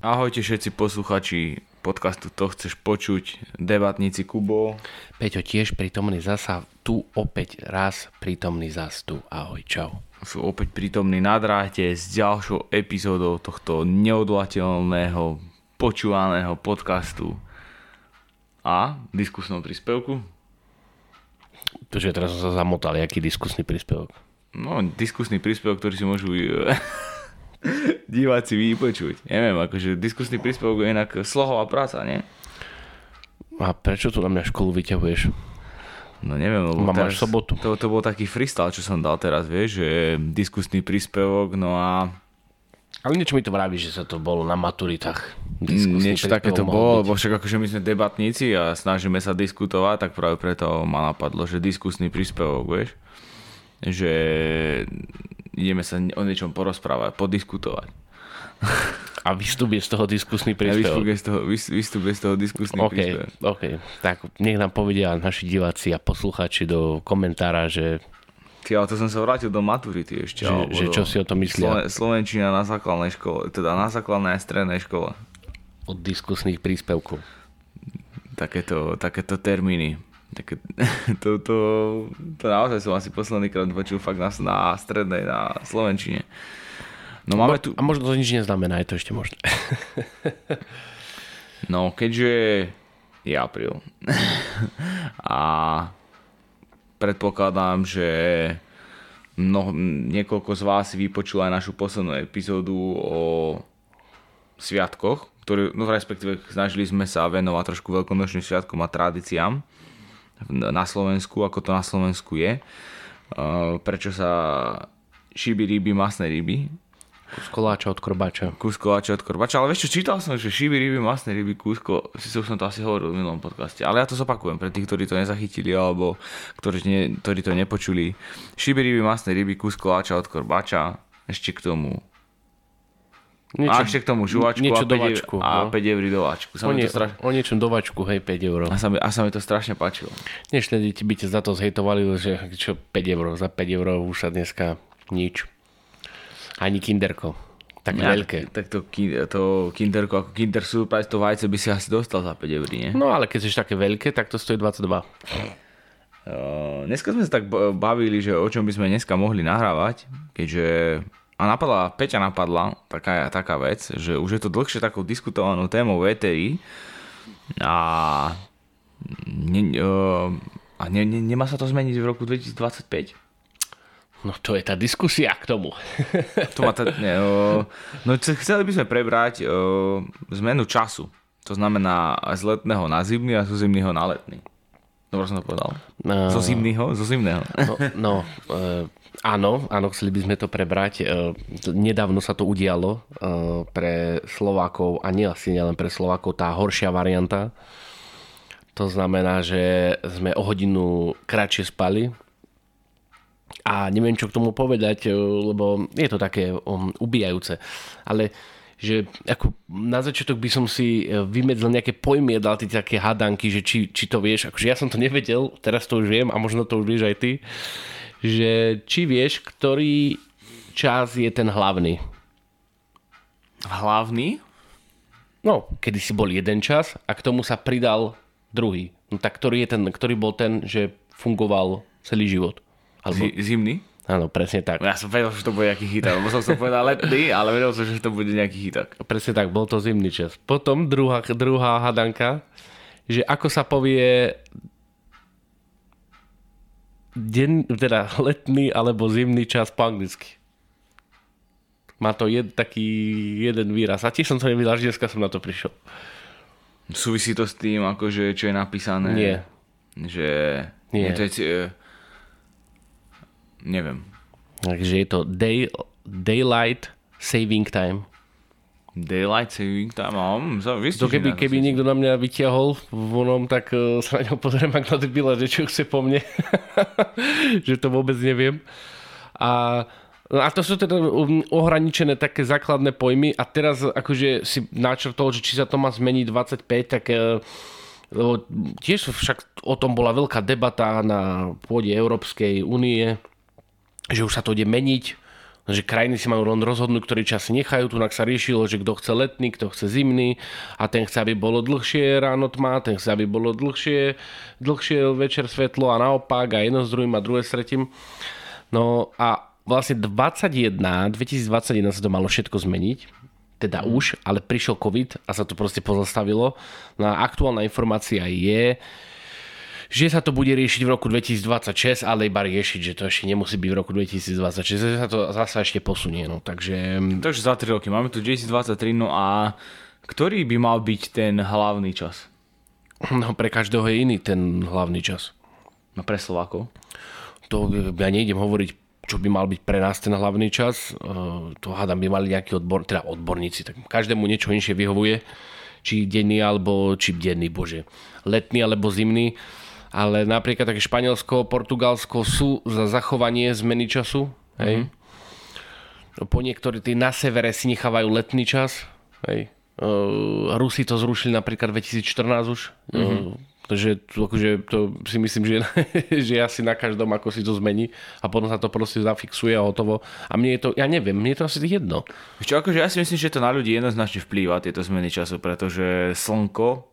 Ahojte všetci posluchači podcastu To chceš počuť, debatníci Kubo. Peťo tiež prítomný zasa, tu opäť raz prítomný zas tu. Ahoj, čau. Sú opäť prítomní na dráte s ďalšou epizódou tohto neodolateľného, počúvaného podcastu a diskusnou príspevku. Takže teraz som sa zamotal, aký diskusný príspevok. No, diskusný príspevok, ktorý si môžu diváci vypočuť. Neviem, akože diskusný príspevok je inak slohová práca, nie? A prečo tu na mňa školu vyťahuješ? No neviem, lebo Mám teraz, sobotu. To, to bol taký freestyle, čo som dal teraz, vieš, že diskusný príspevok, no a Ale niečo mi to vraví, že sa to bolo na maturitách. Mm, Diskusný niečo príspevok takéto mohol bolo, lebo však akože my sme debatníci a snažíme sa diskutovať, tak práve preto ma napadlo, že diskusný príspevok, vieš, že ideme sa o niečom porozprávať, podiskutovať. A vystúpie z toho diskusný A príspevok. vystupuje z toho, vys- vystupuje z toho diskusný OK, príspevok. OK. Tak nech nám povedia naši diváci a posluchači do komentára, že, Ty, ale to som sa vrátil do maturity ešte. že, že do- čo si o tom myslia Sloven- Slovenčina na základnej škole, teda na základnej a strednej škole. od diskusných príspevkov. Takéto, takéto termíny. Také, to, to, to naozaj som asi posledný krát počul fakt na, na strednej, na Slovenčine. No máme tu, A možno to nič neznamená, je to ešte možné. no keďže je apríl a predpokladám, že mnoho, niekoľko z vás si vypočul aj našu poslednú epizódu o sviatkoch, ktoré, no respektíve snažili sme sa venovať trošku veľkonočným sviatkom a tradíciám na Slovensku, ako to na Slovensku je. Uh, Prečo sa šiby ryby, masné ryby, Z koláča od krbača. Kúsko a od korbača, ale vieš čo, čítal som, že šiby ryby, masné ryby, kúsko, si už som to asi hovoril v minulom podcaste, ale ja to zopakujem pre tých, ktorí to nezachytili alebo ktorí, ne, ktorí to nepočuli. Šiby ryby, masné ryby, kúsko láča od korbača, ešte k tomu Niečo, a ešte k tomu žuvačku niečo a 5, dovačku, a no. 5 eur dovačku. Sa o, nie, straš... o niečom dovačku, hej, 5 eur. a, sa mi, a sa mi to strašne páčilo. Dnešné deti by ťa za to zhejtovali, že čo 5 eur, za 5 eur už sa dneska nič. Ani kinderko. Tak Ja, veľké. Tak to, to kinderko, ako kinder surprise, to vajce by si asi dostal za 5 eur, nie? No ale keď jsi také veľké, tak to stojí 22. Uh, dneska sme sa tak bavili, že o čom by sme dneska mohli nahrávať, keďže a napadla, Peťa napadla taká, taká vec, že už je to dlhšie takou diskutovanou témou VTI a, ne, uh, a ne, ne, nemá sa to zmeniť v roku 2025? No to je tá diskusia k tomu. To má ta, ne, uh, no ch- chceli by sme prebrať uh, zmenu času. To znamená z letného na zimný a zo zimného na letný. Dobre som to povedal? No. Zo zimného? Zo zimného. No, no e, áno, áno, chceli by sme to prebrať. E, nedávno sa to udialo e, pre Slovákov, a nie asi nielen pre Slovákov, tá horšia varianta. To znamená, že sme o hodinu kratšie spali a neviem, čo k tomu povedať, e, lebo je to také um, ubijajúce. Ale že ako na začiatok by som si e, vymedzil nejaké pojmy dal ti také hadanky, že či, či to vieš, akože ja som to nevedel, teraz to už viem a možno to už vieš aj ty, že či vieš, ktorý čas je ten hlavný. Hlavný? No, kedy si bol jeden čas a k tomu sa pridal druhý. No tak ktorý, je ten, ktorý bol ten, že fungoval celý život? Alebo, Zi- zimný? Áno, presne tak. Ja som vedel, že to bude nejaký chyták, lebo som sa povedal letný, ale vedel som, že to bude nejaký chyták. Presne tak, bol to zimný čas. Potom druhá, druhá hadanka, že ako sa povie deň, teda letný alebo zimný čas po anglicky. Má to jed, taký jeden výraz. A tiež som to nevidel, až dneska som na to prišiel. Súvisí to s tým, akože, čo je napísané? Nie. Že... Nie. Nie, to je, neviem. Takže je to day, Daylight Saving Time. Daylight saving time, a hm, za, To keby, keby niekto na mňa vyťahol v onom, tak uh, sa na ňo pozriem ako na debila, že čo chce po mne. že to vôbec neviem. A, a to sú teda ohraničené také základné pojmy a teraz akože si načrtol, že či sa to má zmeniť 25, tak uh, lebo tiež však o tom bola veľká debata na pôde Európskej únie, že už sa to ide meniť, že krajiny si majú len rozhodnúť, ktorý čas si nechajú. Tu sa riešilo, že kto chce letný, kto chce zimný a ten chce, aby bolo dlhšie ráno tma, ten chce, aby bolo dlhšie, dlhšie večer svetlo a naopak a jedno s druhým a druhé s tretím. No a vlastne 21, 2021 sa to malo všetko zmeniť, teda mm. už, ale prišiel COVID a sa to proste pozastavilo. No a aktuálna informácia je, že sa to bude riešiť v roku 2026, ale iba riešiť, že to ešte nemusí byť v roku 2026, že sa to zase ešte posunie. No. Takže... Takže za 3 roky. Máme tu 2023, no a ktorý by mal byť ten hlavný čas? No pre každého je iný ten hlavný čas. No pre Slovákov? To ja nejdem hovoriť čo by mal byť pre nás ten hlavný čas. Eh, to hádam by mali nejakí odbor, teda odborníci, tak každému niečo inšie vyhovuje, či denný alebo, či denný, bože, letný alebo zimný ale napríklad také Španielsko, Portugalsko sú za zachovanie zmeny času. Hej. Mm-hmm. Po niektorí tí na severe si nechávajú letný čas. Hej. Uh, Rusi to zrušili napríklad 2014 už. Mm-hmm. Uh, takže to, akože, to si myslím, že, že asi na každom ako si to zmení a potom sa to proste zafixuje a hotovo. A mne je to, ja neviem, mne je to asi jedno. Čo, akože ja si myslím, že to na ľudí jednoznačne vplýva, tieto zmeny času, pretože slnko,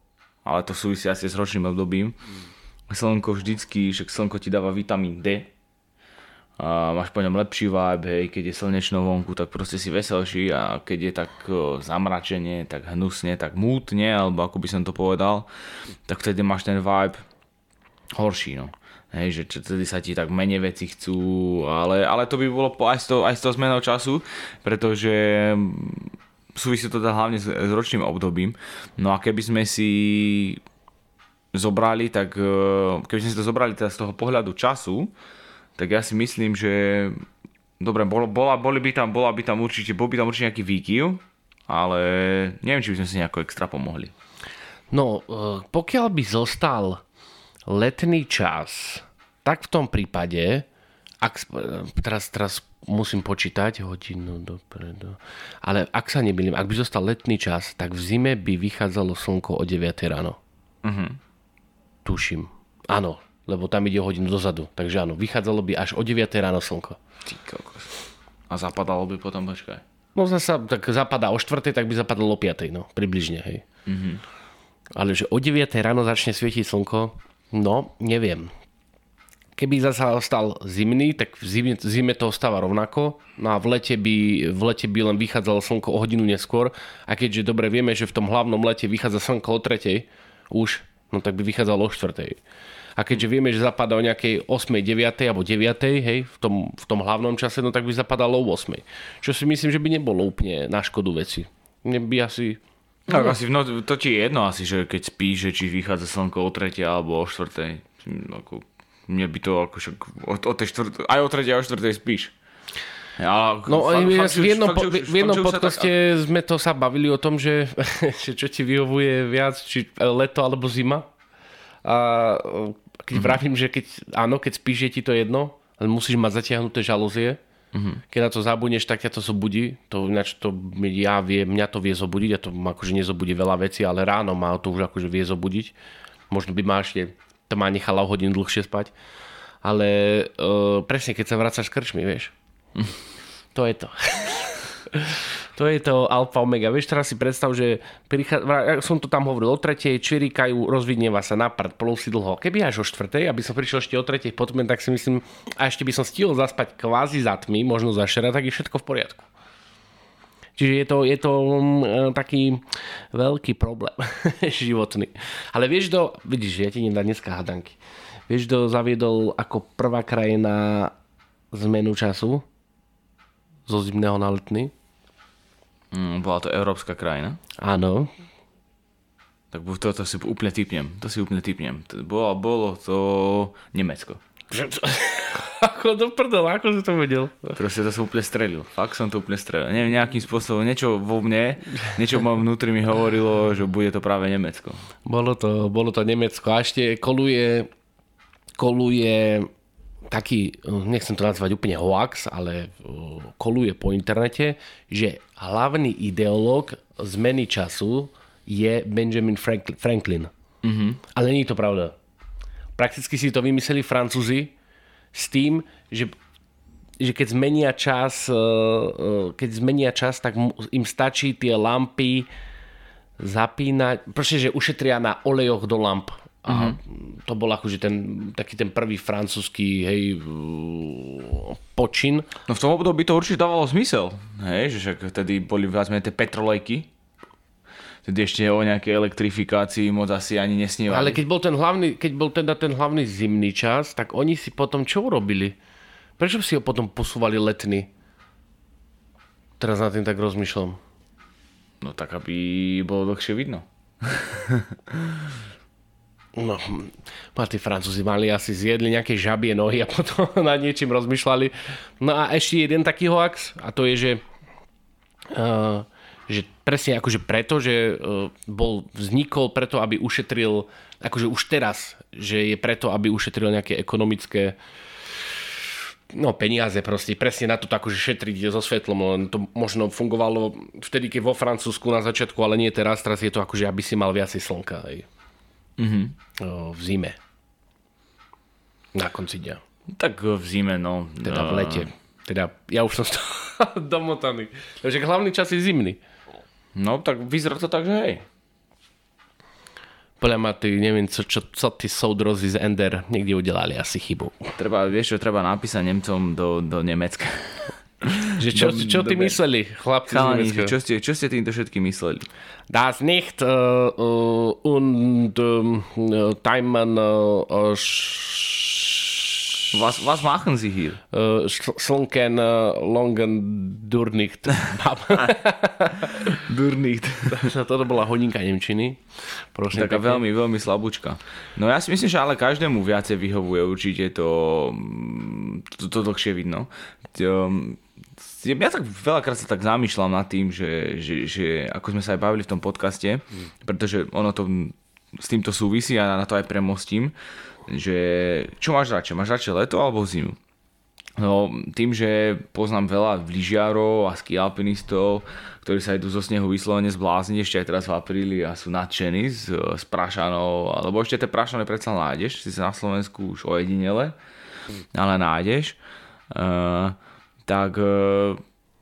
ale to súvisí asi s ročným obdobím, mm slnko vždycky, však slnko ti dáva vitamín D a máš po ňom lepší vibe, hej, keď je slnečno vonku, tak proste si veselší a keď je tak zamračenie, tak hnusne, tak mútne, alebo ako by som to povedal, tak vtedy máš ten vibe horší, no. Hej, že vtedy sa ti tak menej veci chcú, ale, ale to by bolo aj z toho, aj z toho zmenou času, pretože súvisí to teda hlavne s, s ročným obdobím. No a keby sme si zobrali, tak e, keby sme si to zobrali teda z toho pohľadu času, tak ja si myslím, že dobre, bola, boli by tam, bola by tam určite, bol by tam určite nejaký výkyv, ale neviem, či by sme si nejako extra pomohli. No, e, pokiaľ by zostal letný čas, tak v tom prípade, ak, e, teraz, teraz musím počítať hodinu dopredu, ale ak sa nebylím, ak by zostal letný čas, tak v zime by vychádzalo slnko o 9 ráno. Uh-huh. Tuším. Áno, lebo tam ide hodinu dozadu. Takže áno, vychádzalo by až o 9 ráno slnko. Ty kokos. A zapadalo by potom, počkaj. No zasa, tak zapadá o 4, tak by zapadalo o 5, no, približne, hej. Mm-hmm. Ale že o 9 ráno začne svietiť slnko, no, neviem. Keby zasa ostal zimný, tak v zime, zime to ostáva rovnako. No a v lete, by, v lete by len vychádzalo slnko o hodinu neskôr. A keďže dobre vieme, že v tom hlavnom lete vychádza slnko o tretej, už no tak by vychádzalo o 4. A keďže vieme, že zapadá o nejakej 8, 9 alebo 9, hej, v tom, v tom hlavnom čase, no tak by zapadalo o 8. Čo si myslím, že by nebolo úplne na škodu veci. By asi... No, no. asi no, to ti je jedno asi, že keď spíš, že či vychádza slnko o 3 alebo o 4. Ako, mne by to ako však o, o tej 4, aj o 3 a o 4 spíš. Ja, no fakt, ja, fakt, v jednom, fakt, v jednom podcaste tak... sme to sa bavili o tom, že, že čo ti vyhovuje viac, či leto alebo zima. A keď mm-hmm. vravím, že keď, áno, keď spíš, je ti to jedno, ale musíš mať zatiahnuté žalúzie. Mm-hmm. Keď na to zabudneš, tak ťa to zobudí. To, ináč to ja vie, mňa to vie zobudiť, a to akože nezobudí veľa vecí, ale ráno ma to už akože vie zobudiť. Možno by ma ešte to ma nechala o hodinu dlhšie spať. Ale uh, presne, keď sa vracáš s krčmi, vieš, to je to. to je to alfa omega. Vieš, teraz si predstav, že prichá... ja som to tam hovoril o tretej, čvirikajú, rozvidnieva sa na prd, si dlho. Keby až o štvrtej, aby som prišiel ešte o tretej potom, tak si myslím, a ešte by som stihol zaspať kvázi za tmy, možno za šera, tak je všetko v poriadku. Čiže je to, je to um, taký veľký problém životný. Ale vieš do, vidíš, ja ti nedá dneska hadanky. Vieš, kto zaviedol ako prvá krajina zmenu času? Zo zimného na letný? Mm, bola to európska krajina? Áno. Tak to, to si úplne typnem. To si úplne typnem. To bolo, bolo to Nemecko. ako do prdel, ako si to vedel? Proste to som úplne strelil. Fakt som to úplne strelil. Neviem, nejakým spôsobom, niečo vo mne, niečo mojom vnútri mi hovorilo, že bude to práve Nemecko. Bolo to, bolo to Nemecko. A ešte koluje, koluje taký, nechcem to nazvať úplne hoax, ale koluje po internete, že hlavný ideológ zmeny času je Benjamin Franklin. Mm-hmm. Ale nie je to pravda. Prakticky si to vymysleli Francúzi s tým, že že keď zmenia čas, e, e, keď zmenia čas, tak im stačí tie lampy zapínať, proste, že ušetria na olejoch do lamp. A to bol akože ten, taký ten prvý francúzsky hej, počin. No v tom období to určite dávalo zmysel, hej, že však vtedy boli menej tie petrolejky, Vtedy ešte o nejakej elektrifikácii moc asi ani nesnívali. Ale keď bol ten hlavný, keď bol teda ten hlavný zimný čas, tak oni si potom čo urobili? Prečo si ho potom posúvali letný? Teraz nad tým tak rozmýšľam. No tak, aby bolo dlhšie vidno. No, a tí Francúzi mali asi zjedli nejaké žabie nohy a potom nad niečím rozmýšľali. No a ešte jeden taký hoax a to je, že, uh, že presne akože preto, že uh, bol, vznikol preto, aby ušetril, akože už teraz, že je preto, aby ušetril nejaké ekonomické no peniaze proste, presne na to akože šetriť so svetlom, len to možno fungovalo vtedy, keď vo Francúzsku na začiatku, ale nie teraz, teraz je to akože, aby si mal viacej slnka aj mm-hmm. v zime. Na konci dňa. Tak v zime, no. Teda v lete. Teda ja už som z toho domotaný. Takže hlavný čas je zimný. No tak vyzerá to tak, že hej. Podľa ma ty, neviem, co, čo, co tí soudrozi z Ender niekde udelali asi chybu. Treba, vieš čo, treba napísať Nemcom do, do Nemecka. Že čo, Dom- čo ty dobre. mysleli, chlapci Chalani, čo ste, čo ste týmto všetkým mysleli? Das nicht uh, uh, und uh, Timeman uh, Was, was machen Sie hier? uh, sch- Slnken uh, Longen Durnicht. Durnicht. Toto bola hodinka Nemčiny. Prosím, Taká pekne. veľmi, veľmi slabúčka. No ja si myslím, že ale každému viacej vyhovuje určite to, mm, to, to dlhšie vidno. Um, ja tak veľakrát sa tak zamýšľam nad tým, že, že, že ako sme sa aj bavili v tom podcaste, pretože ono to s týmto súvisí a na to aj premostím, že čo máš radšej? Máš radšej leto alebo zimu? No, tým, že poznám veľa lyžiarov a ski alpinistov, ktorí sa idú zo snehu vyslovene zblázniť ešte aj teraz v apríli a sú nadšení z, z prašanov, alebo ešte tie prašany predsa nájdeš, si sa na Slovensku už ojedinele, ale nájdeš. Uh, tak uh,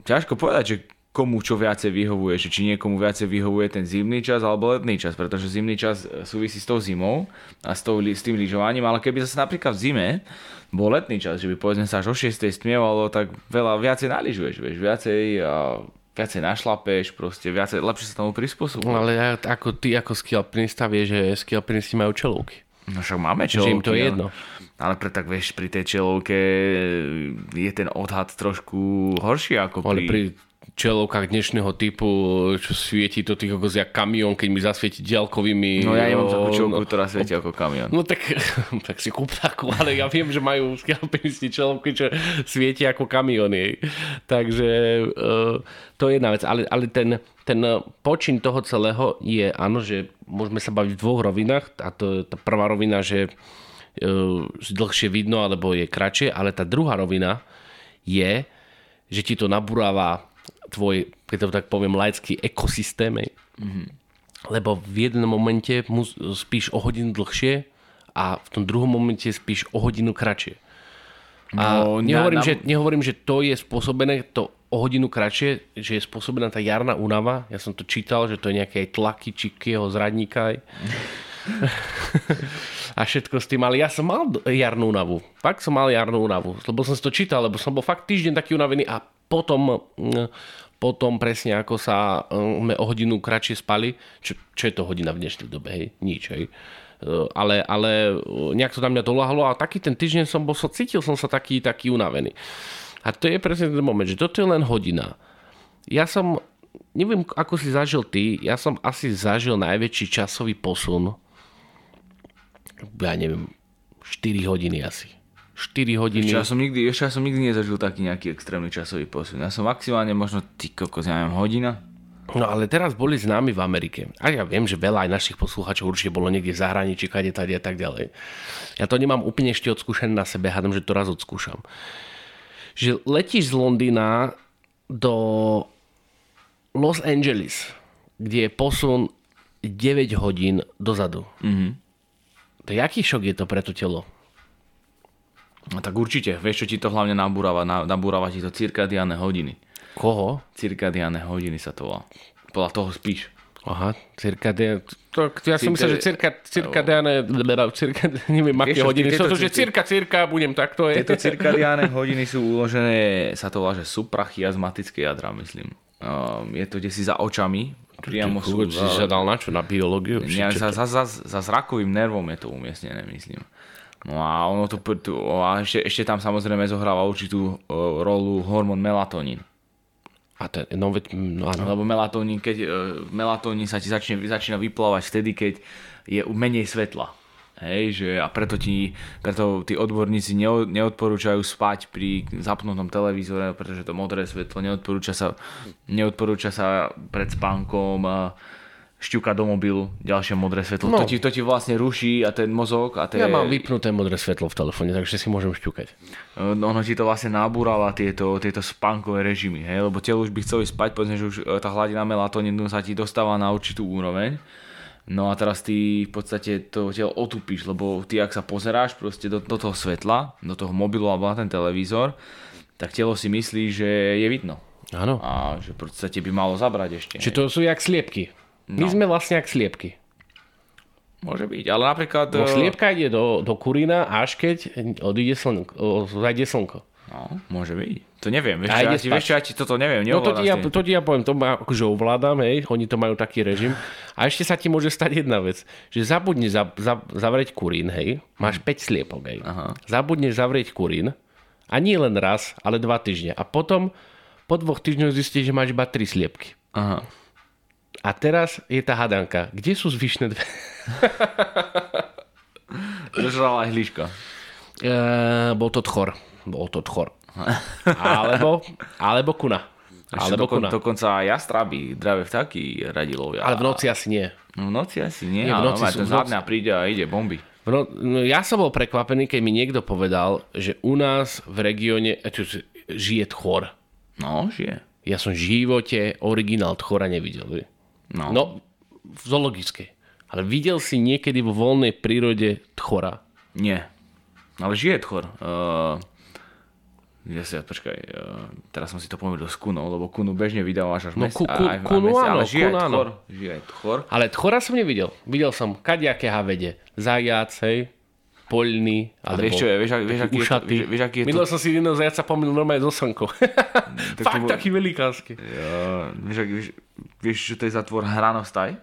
ťažko povedať, že komu čo viacej vyhovuje, že či niekomu viacej vyhovuje ten zimný čas alebo letný čas, pretože zimný čas súvisí s tou zimou a s, tou, s tým lyžovaním, ale keby zase napríklad v zime bol letný čas, že by povedzme sa až o 6 stmievalo, tak veľa viacej naližuješ, vieš, viacej, a viacej našlapeš, proste viacej, lepšie sa tomu prispôsobuje. No ale ako ty ako ski alpinista vieš, že ski alpinisti majú čelovky. No však máme Že čelovky. im to je ale- jedno. Ale pre tak vieš, pri tej čelovke je ten odhad trošku horší ako Ale pri... čelovkách dnešného typu, čo svieti to tých jak kamión, keď mi zasvieti diaľkovými... No ja nemám takú čelovku, no, ktorá svieti ako kamión. No tak, tak si kúp takú, ale ja viem, že majú ski alpinisti čelovky, čo svietia ako kamióny. Takže uh, to je jedna vec. Ale, ale ten, ten počin toho celého je, áno, že môžeme sa baviť v dvoch rovinách. A to je tá prvá rovina, že uh, dlhšie vidno, alebo je kratšie, ale tá druhá rovina je, že ti to nabúráva tvoj, keď to tak poviem, laický ekosystém. Mm-hmm. Lebo v jednom momente mus, spíš o hodinu dlhšie a v tom druhom momente spíš o hodinu kratšie. A No, nehovorím, na- že, nehovorím, že to je spôsobené, to o hodinu kratšie, že je spôsobená tá jarná únava. Ja som to čítal, že to je nejaké tlaky Čikyho zradníka. Aj. a všetko s tým, ale ja som mal jarnú únavu. Fakt som mal jarnú únavu, lebo som si to čítal, lebo som bol fakt týždeň taký unavený a potom, mm, potom presne ako sa mm, sme o hodinu kratšie spali, čo, čo je to hodina v dnešnej dobe, hej? Nič, hej? E, Ale, ale e, nejak to na mňa doľahlo a taký ten týždeň som bol, cítil som sa taký, taký unavený. A to je presne ten moment, že toto je len hodina. Ja som, neviem ako si zažil ty, ja som asi zažil najväčší časový posun ja neviem, 4 hodiny asi. 4 hodiny. Ešte ja som nikdy, ešte ja som nikdy nezažil taký nejaký extrémny časový posun. Ja som maximálne možno, ty kokos, ja neviem, hodina. No ale teraz boli známi v Amerike. A ja viem, že veľa aj našich poslucháčov určite bolo niekde v zahraničí, kade tady a tak ďalej. Ja to nemám úplne ešte odskúšané na sebe, hádam, že to raz odskúšam. Že letíš z Londýna do Los Angeles, kde je posun 9 hodín dozadu. Mm-hmm. To je aký šok je to pre to telo? Tak určite, vieš, čo ti to hlavne nabúrava? Na- Nabúrava ti to cirkadiánne hodiny. Koho? Cirkadiánne hodiny sa to volá. Podľa toho spíš. Aha, cirkadián. To, ja som Cirka- myslel, že cirka, cirkadiáne, cirka, neviem, aké hodiny. Sú že cir- cirka, cirka, budem takto. Je. Tieto cirkadiánne hodiny sú uložené, sa to volá, že suprachiasmatické jadra, myslím. Um, je to desi za očami, priamo sú si sa dal na čo? Na biológiu? Ja, za, za, za, za zrakovým nervom je to umiestnené, myslím. No a ono to, tu, a ešte, ešte tam samozrejme zohráva určitú uh, rolu hormón melatonín. A ten, no veď, no áno. Lebo melatonín, keď uh, melatonín sa ti začne, začína vyplávať vtedy, keď je menej svetla. Hej, že a preto ti, preto tí odborníci neo- neodporúčajú spať pri zapnutom televízore, pretože to modré svetlo neodporúča sa, neodporúča sa pred spánkom šťuka do mobilu, ďalšie modré svetlo. No. To, ti, to ti vlastne ruší a ten mozog a tie, Ja mám vypnuté modré svetlo v telefóne, takže si môžem šťukať. Uh, ono ti to vlastne nabúrala tieto, tieto spánkové režimy, hej? lebo telo už by chcelo ísť spať, povedzme, že už uh, tá hladina melatonínu sa ti dostáva na určitú úroveň. No a teraz ty v podstate to telo otupíš, lebo ty ak sa pozeráš proste do, do toho svetla, do toho mobilu alebo na ten televízor, tak telo si myslí, že je vidno. Áno. A že v podstate by malo zabrať ešte. Čiže to sú jak sliepky. My sme vlastne jak sliepky. Môže byť, ale napríklad... No, uh, sliepka ide do, do kurína, až keď odíde slnko, zajde slnko. No, môže byť. To neviem, vieš, ja ti, vieš ja ti toto neviem. No to ti, ja, to ti ja poviem, to ma, akože ovládam, hej, oni to majú taký režim. A ešte sa ti môže stať jedna vec, že zabudni za, za, zavrieť kurín, hej, máš 5 sliepok, hej. Aha. Zabudneš zavrieť kurín a nie len raz, ale dva týždne. A potom po dvoch týždňoch zistíš, že máš iba 3 sliepky. Aha. A teraz je tá hadanka. Kde sú zvyšné dve? Zožrala aj hliška. E, bol to tchor. Bol to tchor. Alebo, alebo kuna. Ešte Alebo dokon, kuna. dokonca aj jastraby, dravé vtáky radi lovia. Ale v noci asi nie. No v noci asi nie, Nie, v ale noci normálne sú- ten príde a ide bomby. No, no, ja som bol prekvapený, keď mi niekto povedal, že u nás v regióne čo, žije tchor. No, žije. Ja som v živote originál tchora nevidel. No. No, v zoologickej. Ale videl si niekedy vo voľnej prírode tchora? Nie. Ale žije tchor. Uh, ja si, počkaj, uh, teraz som si to pomýlil s kunou, lebo kunu bežne vydávaš až No, mes- ku- ku- aj, kunu mesiac, áno, ale žije kunu áno. tchor. Žije aj tchor. Ale tchora som nevidel. Videl som kadejaké havede. Zajac, hej, poľný, A vieš čo je, vieš, vieš, aký je to, ušatý. vieš, aký je to, Minul som si jedného zajaca pomýlil normálne so slnkou. Fakt bol- taký velikánsky. vieš, vieš, vieš, čo to je za tvor hranostaj?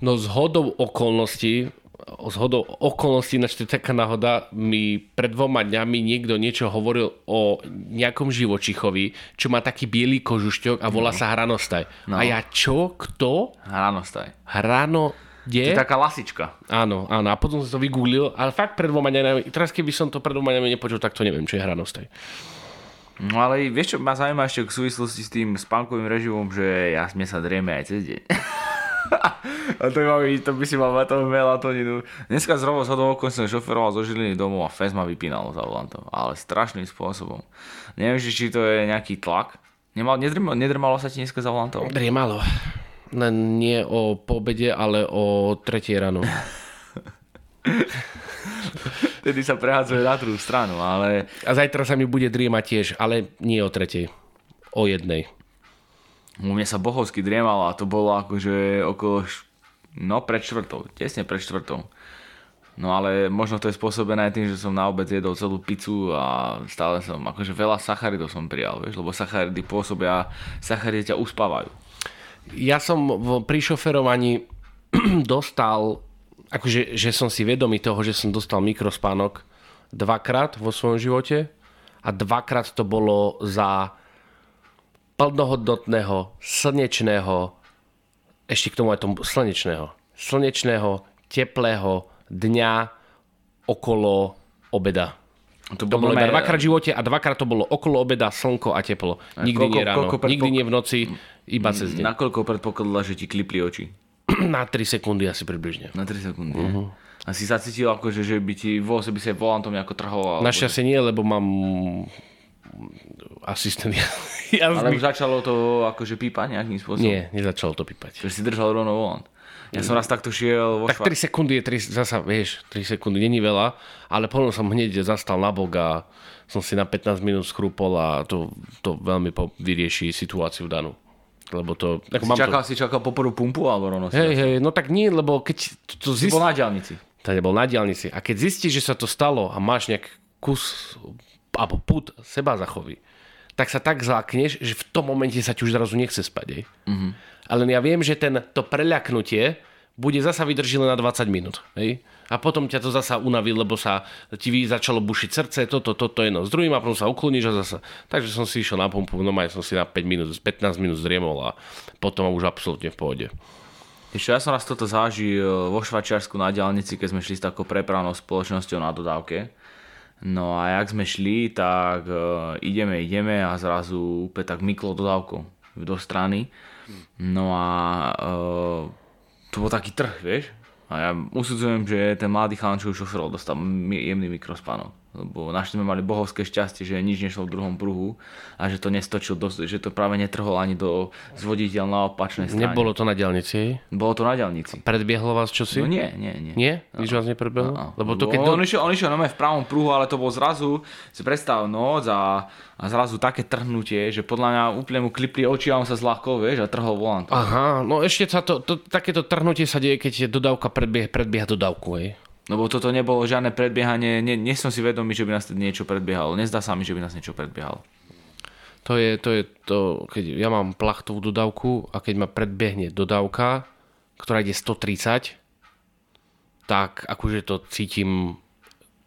No z hodou okolností, z hodou okolností, ináč to je taká náhoda, mi pred dvoma dňami niekto niečo hovoril o nejakom živočichovi, čo má taký biely kožušťok a volá sa hranostaj. No. A ja čo? Kto? Hranostaj. Hrano... To Kde? je taká lasička. Áno, áno. A potom som to vygooglil, ale fakt pred dvoma dňami, teraz keby som to pred dvoma dňami nepočul, tak to neviem, čo je hranostaj. No ale vieš čo ma zaujíma ešte v súvislosti s tým spánkovým režimom, že ja sme sa drieme aj cez deň. a to byť- to by si mal mať toho melatoninu. Dneska zrovna z hodou okolností som šoferoval zo Žiliny domov a fest ma vypínalo za volantom. Ale strašným spôsobom. Neviem, či to je nejaký tlak. Nemal, nedrmalo, nedrmalo sa ti dneska za volantom? Driemalo. Len nie o pobede, ale o tretej ráno. Tedy sa prehádzuje na druhú stranu, ale A zajtra sa mi bude driemať tiež, ale nie o tretej. O jednej. u mňa sa bohovsky driemalo a to bolo akože okolo, no pred štvrtou, tesne pred štvrtou. No ale možno to je spôsobené aj tým, že som na obed jedol celú pizzu a stále som, akože veľa sacharidov som prijal, vieš, lebo sacharidy pôsobia, sacharidy ťa uspávajú. Ja som pri šoferovaní dostal, akože že som si vedomý toho, že som dostal mikrospánok dvakrát vo svojom živote a dvakrát to bolo za plnohodnotného, slnečného, ešte k tomu aj tomu slnečného, slnečného, teplého dňa okolo obeda. To, To bolo iba dvakrát v živote a dvakrát to bolo okolo obeda, slnko a teplo. Nikdy koľko- nie ráno, koľko predpok- nikdy nie v noci, iba cez deň. Nakoľko predpokladala, že ti klipli oči? Na 3 sekundy asi približne. Na 3 sekundy. Uh-huh. A si sa cítil akože, že by ti vo by sa volantom nejako trhol? Našťastie nie, lebo mám asistent Ale jazdný. už začalo to akože pípať nejakým spôsobom? Nie, nezačalo to pípať. Že si držal rovno volant. Ja som raz takto šiel vo Tak 3 sekundy je 3, zasa, vieš, 3 sekundy není veľa, ale potom som hneď zastal na bok a som si na 15 minút schrúpol a to, to veľmi po, vyrieši situáciu danú. Lebo to... Ako Si mám čakal, to, si čakal po prvú pumpu alebo rovno hej, hej, no tak nie, lebo keď to, to zist... bol na diálnici. To nebol na diálnici. A keď zistíš, že sa to stalo a máš nejak kus alebo put seba zachovy, tak sa tak zlákneš, že v tom momente sa ti už zrazu nechce spať. Hej. Mm-hmm. Ale ja viem, že ten, to preľaknutie bude zasa vydrží len na 20 minút. Hej? A potom ťa to zasa unaví, lebo sa ti začalo bušiť srdce, toto, toto, jedno s druhým a potom sa ukloníš a zasa. Takže som si išiel na pumpu, no som si na 5 minút, 15 minút zriemol a potom už absolútne v pohode. Ešte ja som raz toto zažil vo Švačiarsku na diálnici, keď sme šli s takou prepravnou spoločnosťou na dodávke. No a jak sme šli, tak uh, ideme, ideme a zrazu úplne tak myklo dodávkou do strany. No a uh, to bol taký trh, vieš. A ja usudzujem, že ten mladý chalan, čo už šoferoval, dostal jemný mikrospánok. Lebo našli sme mali bohovské šťastie, že nič nešlo v druhom pruhu a že to nestočil, dosť, že to práve netrhol ani do zvoditeľ na opačnej strane. Nebolo to na diálnici? hej? Bolo to na diálnici. Predbiehlo vás čosi? No nie, nie, nie. Nie? Nič vás nepredbehlo? No, Lebo to keď... on, Do... išiel, on išiel v pravom pruhu, ale to bol zrazu, si predstav noc a, a zrazu také trhnutie, že podľa mňa úplne mu klipli oči a on sa zľahkol, vieš, a trhol volant. Aha, no ešte sa to, to, takéto trhnutie sa deje, keď je dodávka predbieha, predbieha dodávku, hej. Lebo toto nebolo žiadne predbiehanie, nie, nie som si vedomý, že by nás niečo predbiehalo. Nezdá sa mi, že by nás niečo predbiehalo. To je, to je to, keď ja mám plachtovú dodávku a keď ma predbiehne dodávka, ktorá ide 130, tak akože to cítim,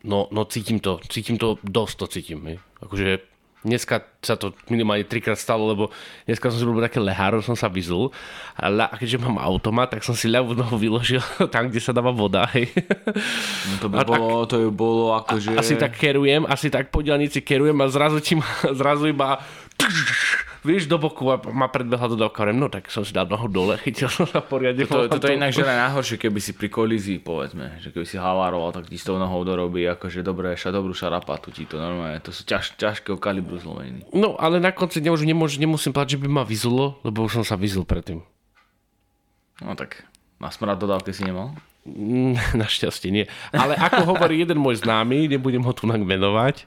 no, no cítim to, cítim to, dosť to cítim. Akože dneska sa to minimálne trikrát stalo, lebo dneska som si robil také leháro, som sa vyzul a, a keďže mám automat, tak som si ľavú nohu vyložil tam, kde sa dáva voda, hej. No to by A tak- bolo, to by bolo akože... Asi tak kerujem, asi tak po diálnici kerujem a zrazu ti zrazu iba vieš do boku a ma predbehla dodávka. Hovorím, no tak som si dal nohu dole, chytil som sa poriadne. To, toto je inak že najhoršie, keby si pri kolízii, povedzme, že keby si havároval, tak ti s tou nohou dorobí, akože dobré, ša, dobrú šarapatu ti to normálne, to sú ťaž, ťažkého kalibru zlomeniny. No, ale na konci dňa už nemôž, nemusím povedať, že by ma vyzulo, lebo už som sa vyzul predtým. No tak, na smrad dodávke si nemal? Mm, Našťastie nie. Ale ako hovorí jeden môj známy, nebudem ho tu menovať,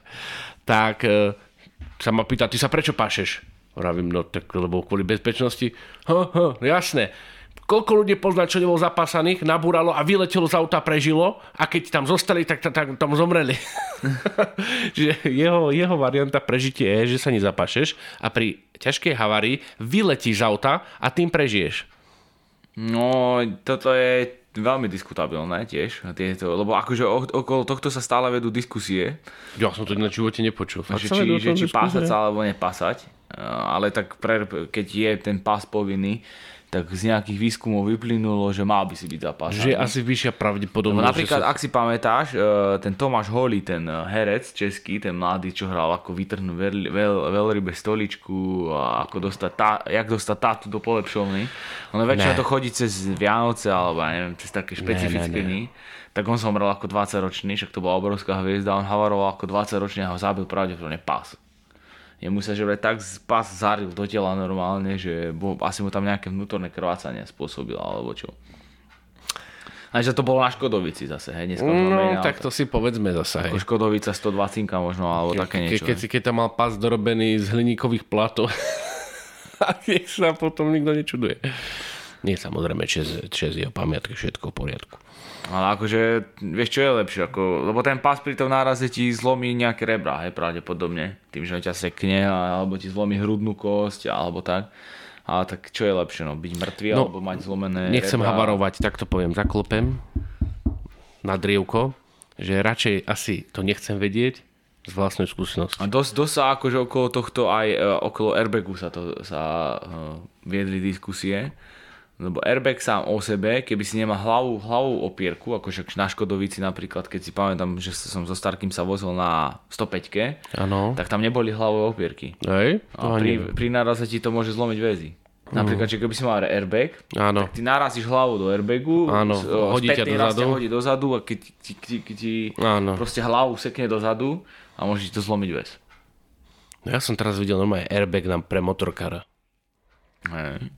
tak e, sa ma pýta, ty sa prečo pašeš? Vravím, no tak lebo kvôli bezpečnosti. Ha, ha, jasné. Koľko ľudí pozná, čo nebol zapásaných, nabúralo a vyletelo z auta, prežilo a keď tam zostali, tak, tak, tak tam zomreli. Čiže jeho, jeho varianta prežitie je, že sa nezapašeš a pri ťažkej havárii vyletíš z auta a tým prežiješ. No, toto je veľmi diskutabilné tiež, tieto, lebo akože o- okolo tohto sa stále vedú diskusie, Ja som to na živote nepočul. Fakt že či, že či pásať sa alebo nepásať, ale tak pre, keď je ten pás povinný, tak z nejakých výskumov vyplynulo, že mal by si byť zapásaný. Že je asi vyššia pravdepodobnosť. napríklad, že sa... ak si pamätáš, eh, ten Tomáš Holý, ten eh, herec český, ten mladý, čo hral ako vytrhnú veľ, veľ, veľrybe stoličku a ako dostať tá, jak dostať tátu do polepšovny. Ono väčšinou to chodí cez Vianoce, alebo ja neviem, cez také špecifické dni. Tak on som hral ako 20 ročný, však to bola obrovská hviezda, on havaroval ako 20 ročný a ho zabil pravdepodobne pás. Jemu sa že vraj tak pás zaril do tela normálne, že bo, asi mu tam nejaké vnútorné krvácanie spôsobilo, alebo čo. A že to bolo na Škodovici zase, hej, No, tak to si povedzme zase. Hej. Škodovica 120 možno, alebo také Ke, niečo. keď, hej. si, keď tam mal pás dorobený z hliníkových platov, a sa potom nikto nečuduje. Nie, samozrejme, čes, čes jeho pamiatky, všetko v poriadku. Ale akože, vieš čo je lepšie, ako, lebo ten pás pri tom náraze ti zlomí nejaké rebra, hej, pravdepodobne. Tým, že ťa sekne, alebo ti zlomí hrudnú kosť, alebo tak. Ale tak čo je lepšie, no, byť mŕtvý, No, alebo mať zlomené Nechcem rebra? havarovať, tak to poviem, zaklopem na drievko, že radšej asi to nechcem vedieť z vlastnej skúsenosti. A dosť, dosť sa akože okolo tohto aj e, okolo airbagu sa, to, sa uh, viedli diskusie. Lebo airbag sám o sebe, keby si nemá hlavu, hlavu opierku, ako však na Škodovici napríklad, keď si pamätám, že som so Starkým sa vozil na 105 Áno. tak tam neboli hlavové opierky. Hej? A pri, neviem. pri náraze ti to môže zlomiť väzy. Napríklad, že keby si mal airbag, Áno. tak ty narazíš hlavu do airbagu, Áno, hodí ťa dozadu. hodí dozadu a keď ti, ti, ti, ti proste hlavu sekne dozadu a môže ti to zlomiť väz. No ja som teraz videl normálne airbag na, pre motorkára. Hej.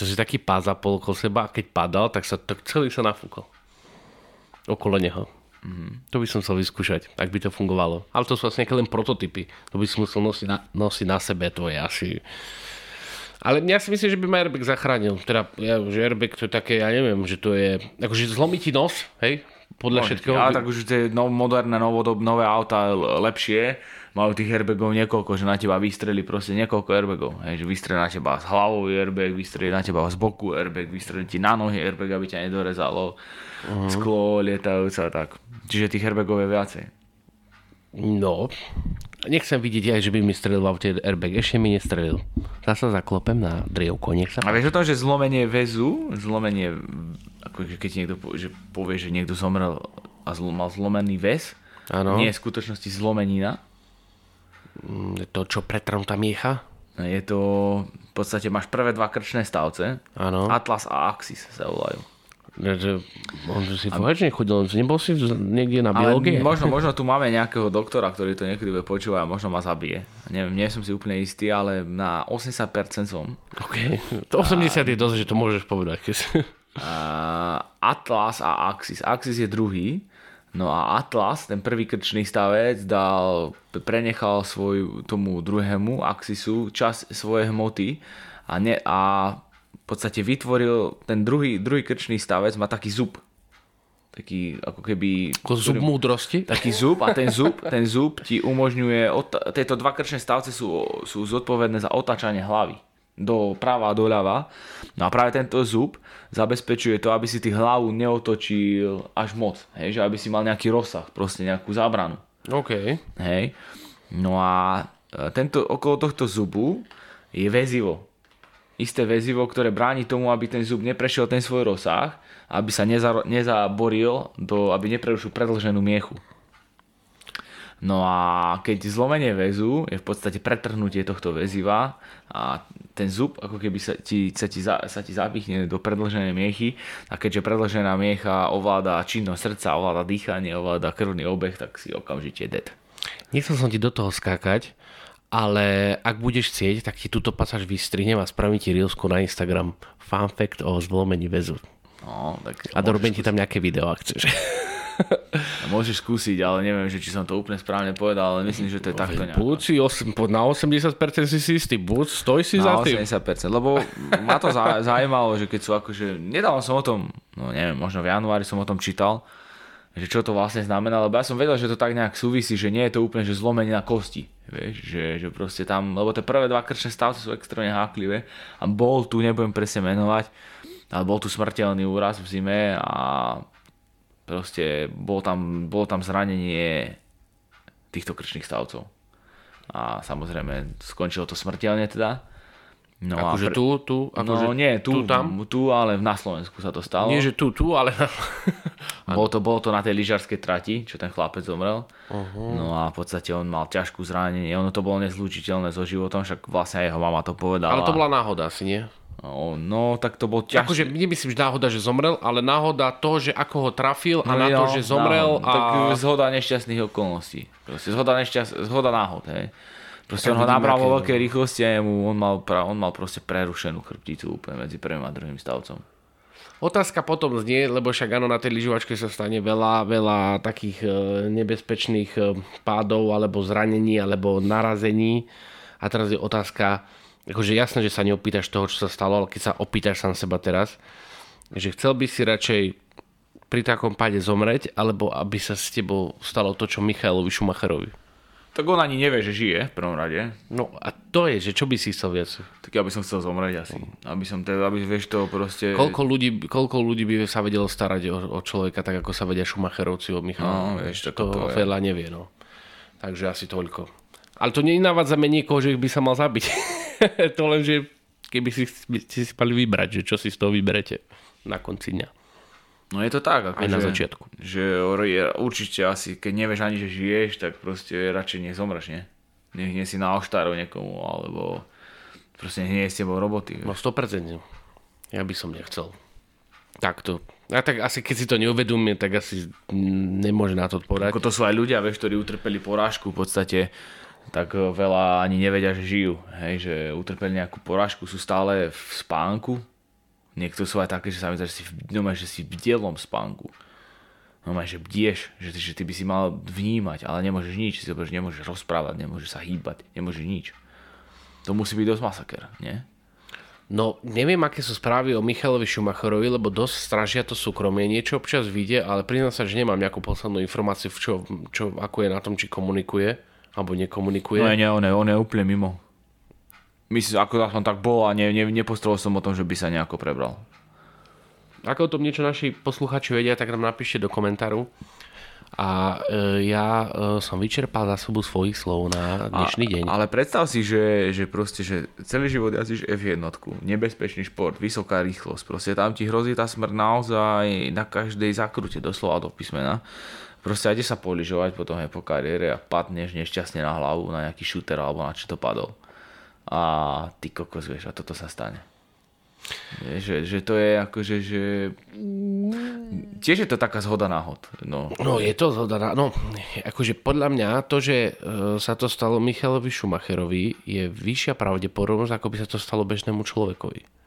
To si taký pás zapol okolo seba a keď padal, tak sa tak celý sa nafúkol. Okolo neho. Mm-hmm. To by som chcel vyskúšať, ak by to fungovalo. Ale to sú vlastne len prototypy. To by som musel nosiť na, nosiť na sebe, to je asi... Ale ja si myslím, že by ma airbag zachránil. Teda, ja, že airbag to je také, ja neviem, že to je... Akože zlomí ti nos, hej? Podľa všetkého. Ale tak už tie no, moderné, novodob, nové auta lepšie majú tých airbagov niekoľko, že na teba vystreli proste niekoľko airbagov. Hej, že vystreli na teba z hlavový airbag, vystreli na teba z boku airbag, vystreli ti na nohy airbag, aby ťa nedorezalo uh-huh. sklo lietajúce a tak. Čiže tých airbagov je viacej. No, nechcem vidieť aj, že by mi strelil v aute airbag. Ešte mi nestrelil. Zasa zaklopem na drievko, nech sa... A vieš o tom, že zlomenie väzu, zlomenie, ako keď niekto že povie, že niekto zomrel a zl- mal zlomený väz, ano. nie je v skutočnosti zlomenina, to, čo pretrhnutá miecha? Je to, v podstate máš prvé dva krčné stavce. Áno. Atlas a Axis sa volajú. On si že nechodil, nebol si niekde na biológie? možno, možno tu máme nejakého doktora, ktorý to niekedy bude počúvať a možno ma zabije. Neviem, nie som si úplne istý, ale na 80% som. OK, to 80 a... je dosť, že to môžeš povedať. uh, Atlas a Axis. Axis je druhý No a Atlas, ten prvý krčný stavec, dal, prenechal svoj, tomu druhému Axisu čas svojej hmoty a, ne, a v podstate vytvoril ten druhý, druhý krčný stavec, má taký zub. Taký ako keby... Ako zub múdrosti? Taký zub a ten zub, ten zub ti umožňuje... Tieto dva krčné stavce sú, sú zodpovedné za otáčanie hlavy do práva a doľava. No a práve tento zub zabezpečuje to, aby si ty hlavu neotočil až moc. Hej? Že aby si mal nejaký rozsah, proste nejakú zábranu. OK. Hej? No a e, tento, okolo tohto zubu je väzivo. Isté väzivo, ktoré bráni tomu, aby ten zub neprešiel ten svoj rozsah, aby sa neza, nezaboril, do, aby neprerušil predlženú miechu. No a keď zlomenie väzu je v podstate pretrhnutie tohto väziva a ten zub ako keby sa ti, sa ti, za, sa ti zapichne do predlženej miechy a keďže predlžená miecha ovláda činnosť srdca, ovláda dýchanie, ovláda krvný obeh, tak si okamžite dead. Nechcel som ti do toho skákať, ale ak budeš chcieť, tak ti túto pasáž vystrihnem a spravím ti reelsku na Instagram. Fun fact o zlomení väzu. No, tak a dorobím ti tam nejaké video, ak chceš. Môžeš skúsiť, ale neviem, že či som to úplne správne povedal, ale myslím, že to je takto nejako. Buď si 8, na 80% si si istý, buď stoj si na za tým. 80%, lebo ma to zaujímalo, že keď sú akože, nedával som o tom, no neviem, možno v januári som o tom čítal, že čo to vlastne znamená, lebo ja som vedel, že to tak nejak súvisí, že nie je to úplne, že zlomenie na kosti, vieš, že, že proste tam, lebo tie prvé dva krčné stavce sú extrémne háklivé a bol tu, nebudem presne menovať, ale bol tu smrteľný úraz v zime a Proste bolo tam, bolo tam zranenie týchto krčných stavcov. A samozrejme skončilo to smrteľne teda. No akože pre... tu, tu? Akože no nie, tu, tu, tam? tu, ale na Slovensku sa to stalo. Nie, že tu, tu, ale... bolo, to, bolo to na tej lyžarskej trati, čo ten chlapec zomrel. Uh-huh. No a v podstate on mal ťažkú zranenie. Ono to bolo nezlučiteľné so životom, však vlastne aj jeho mama to povedala. Ale to bola náhoda asi, nie? No, no, tak to bol ťažké. Akože nemyslím, že náhoda, že zomrel, ale náhoda to, že ako ho trafil a no, na to, že zomrel. No, a... Tak zhoda nešťastných okolností. Proste zhoda, nešťast... zhoda náhod, hej. Proste on ho nabral vo veľkej rýchlosti a mu, on, mal, pra, on mal proste prerušenú chrbticu úplne medzi prvým a druhým stavcom. Otázka potom znie, lebo však áno, na tej lyžovačke sa stane veľa, veľa takých e, nebezpečných e, pádov, alebo zranení, alebo narazení. A teraz je otázka, akože jasné, že sa neopýtaš toho, čo sa stalo, ale keď sa opýtaš sám seba teraz, že chcel by si radšej pri takom páde zomreť, alebo aby sa s tebou stalo to, čo Michailovi Schumacherovi. Tak on ani nevie, že žije v prvom rade. No a to je, že čo by si chcel viac? Tak ja by som chcel zomrieť asi. Aby som teda, aby vieš to proste... Koľko ľudí, koľko ľudí by sa vedelo starať o, o človeka, tak ako sa vedia Schumacherovci o Michala? No, vieš, to, to veľa nevie, no. Takže asi toľko. Ale to nenavádzame niekoho, že by sa mal zabiť. to len, že keby si, si si mali vybrať, že čo si z toho vyberete na konci dňa. No je to tak. Ako Aj že, na začiatku. Že určite asi, keď nevieš ani, že žiješ, tak proste radšej nezomreš, nie? Nech nie si na oštárov niekomu, alebo proste nie je s tebou roboty. No 100%. Ja by som nechcel. Takto. A tak asi keď si to neuvedomie, tak asi nemôže na to odpovedať. Ako to sú aj ľudia, vieš, ktorí utrpeli porážku v podstate tak veľa ani nevedia, že žijú. Hej, že utrpeli nejakú porážku, sú stále v spánku, Niekto sú aj také, že sa mi zdá, že si, no, že si v dielom spánku. No že bdieš, že, že ty by si mal vnímať, ale nemôžeš nič, si že nemôžeš rozprávať, nemôžeš sa hýbať, nemôžeš nič. To musí byť dosť masaker, nie? No, neviem, aké sú správy o Michalovi Schumacherovi, lebo dosť stražia to súkromie. Niečo občas vidie, ale priznám sa, že nemám nejakú poslednú informáciu, v čo, čo, ako je na tom, či komunikuje, alebo nekomunikuje. No nie, on je, on je úplne mimo. Myslím, ako aspoň tak bol a ne, ne, nepostrol som o tom, že by sa nejako prebral. Ako o tom niečo naši posluchači vedia, tak nám napíšte do komentáru. A e, ja e, som vyčerpal zásobu svojich slov na dnešný deň. Ale predstav si, že, že proste, že celý život jazdíš F1, nebezpečný šport, vysoká rýchlosť, proste tam ti hrozí tá smrť naozaj na každej zakrute, doslova do písmena. Proste aj sa poližovať potom aj po kariére a padneš nešťastne na hlavu na nejaký šúter alebo na čo to padol. A ty kokos, vieš, a toto sa stane. Že, že to je akože, že... Tiež je to taká zhoda náhod. No, no je to zhoda náhod. No, akože podľa mňa to, že e, sa to stalo Michalovi Schumacherovi je vyššia pravdepodobnosť, ako by sa to stalo bežnému človekovi.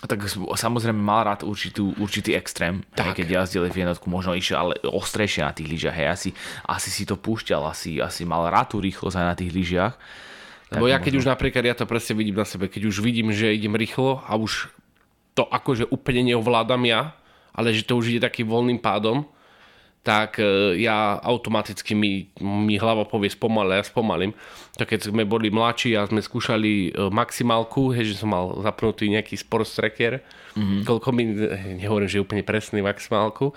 Tak samozrejme mal rád určitú, určitý extrém, tak. keď jazdil v jednotku, možno išiel ale ostrejšie na tých lyžiach, hej, asi, asi si to púšťal, asi, asi mal rád tú rýchlosť aj na tých lyžiach lebo ja keď možno... už napríklad, ja to presne vidím na sebe, keď už vidím, že idem rýchlo a už to akože úplne neovládam ja, ale že to už ide takým voľným pádom, tak e, ja automaticky mi, mi hlava povie spomalé, ja spomalím. Tak keď sme boli mladší a sme skúšali e, maximálku, hej, že som mal zapnutý nejaký sports tracker, mm-hmm. koľko mi, nehovorím, že je úplne presný maximálku,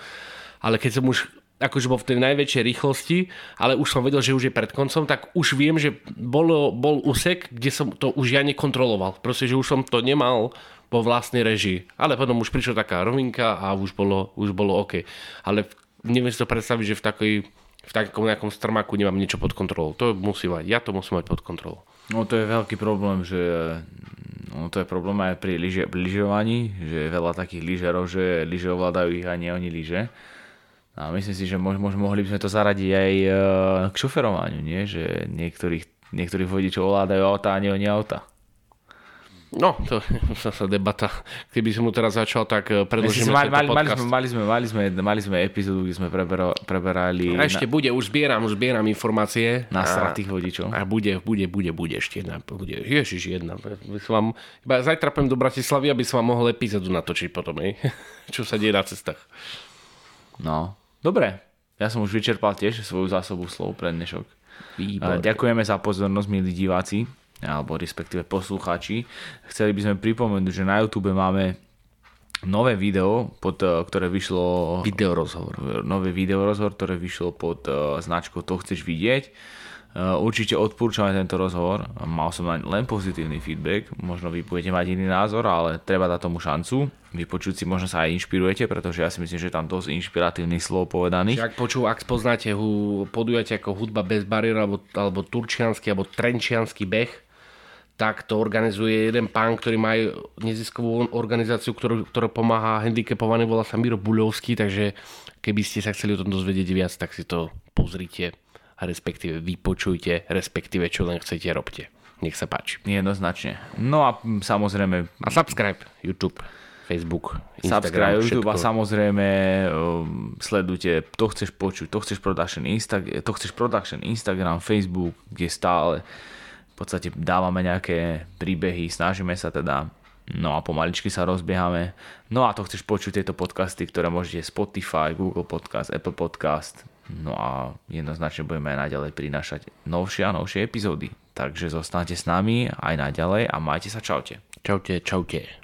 ale keď som už akože bol v tej najväčšej rýchlosti, ale už som vedel, že už je pred koncom, tak už viem, že bol, bol úsek, kde som to už ja nekontroloval. Proste, že už som to nemal vo vlastnej režii. Ale potom už prišla taká rovinka a už bolo, už bolo OK. Ale neviem si to predstaviť, že v, takej, v takom nejakom strmaku nemám niečo pod kontrolou. To musí mať. Ja to musím mať pod kontrolou. No to je veľký problém, že no, to je problém aj pri lyžovaní, že je veľa takých lyžerov, že lyže ovládajú ich a nie oni lyže. A myslím si, že mož, mož, mohli by sme to zaradiť aj e, k šoferovaniu, nie? že niektorých, niektorých vodičov ovládajú auta a nie oni auta. No, to sa debata. Keby som mu teraz začal, tak e, predložíme mali, mali, mali, sme, mali, sme, mali, sme, mali sme epizódu, kde sme preberali... preberali a ešte na, bude, už zbieram, už zbieram informácie. Na stratých vodičov. A bude, bude, bude, bude ešte jedna. Bude, ježiš, jedna. By som vám, iba zajtra pôjdem do Bratislavy, aby som vám mohol epizódu natočiť potom, hej? čo sa deje na cestách. No, Dobre, ja som už vyčerpal tiež svoju zásobu slov pre dnešok. Výborné. Ďakujeme za pozornosť, milí diváci, alebo respektíve poslucháči. Chceli by sme pripomenúť, že na YouTube máme nové video, pod, e, ktoré vyšlo... Videorozhovor. Nové videorozhovor, ktoré vyšlo pod e, značkou To chceš vidieť Eh, určite odporúčam aj tento rozhovor. Mal som len pozitívny feedback. Možno vy budete mať iný názor, ale treba dať tomu šancu. Vypočuť si možno sa aj inšpirujete, pretože ja si myslím, že tam dosť inšpiratívnych slov povedaných. Ak počú, ak poznáte hu, podujete ako hudba bez bariér alebo, alebo turčiansky alebo trenčiansky beh, tak to organizuje jeden pán, ktorý má neziskovú organizáciu, ktorú, ktorá pomáha handicapovaným, volá sa Miro Buľovský, takže keby ste sa chceli o tom dozvedieť viac, tak si to pozrite a respektíve vypočujte, respektíve čo len chcete, robte. Nech sa páči. Jednoznačne. No a samozrejme... A subscribe YouTube. Facebook, Instagram, subscribe YouTube a samozrejme um, sledujte To chceš počuť, To chceš production, Insta- to chceš production Instagram, Facebook, kde stále v podstate dávame nejaké príbehy, snažíme sa teda No a pomaličky sa rozbiehame. No a to chceš počuť tieto podcasty, ktoré môžete Spotify, Google Podcast, Apple Podcast, No a jednoznačne budeme aj naďalej prinášať novšie a novšie epizódy. Takže zostanete s nami aj naďalej a majte sa čaute. Čaute, čaute.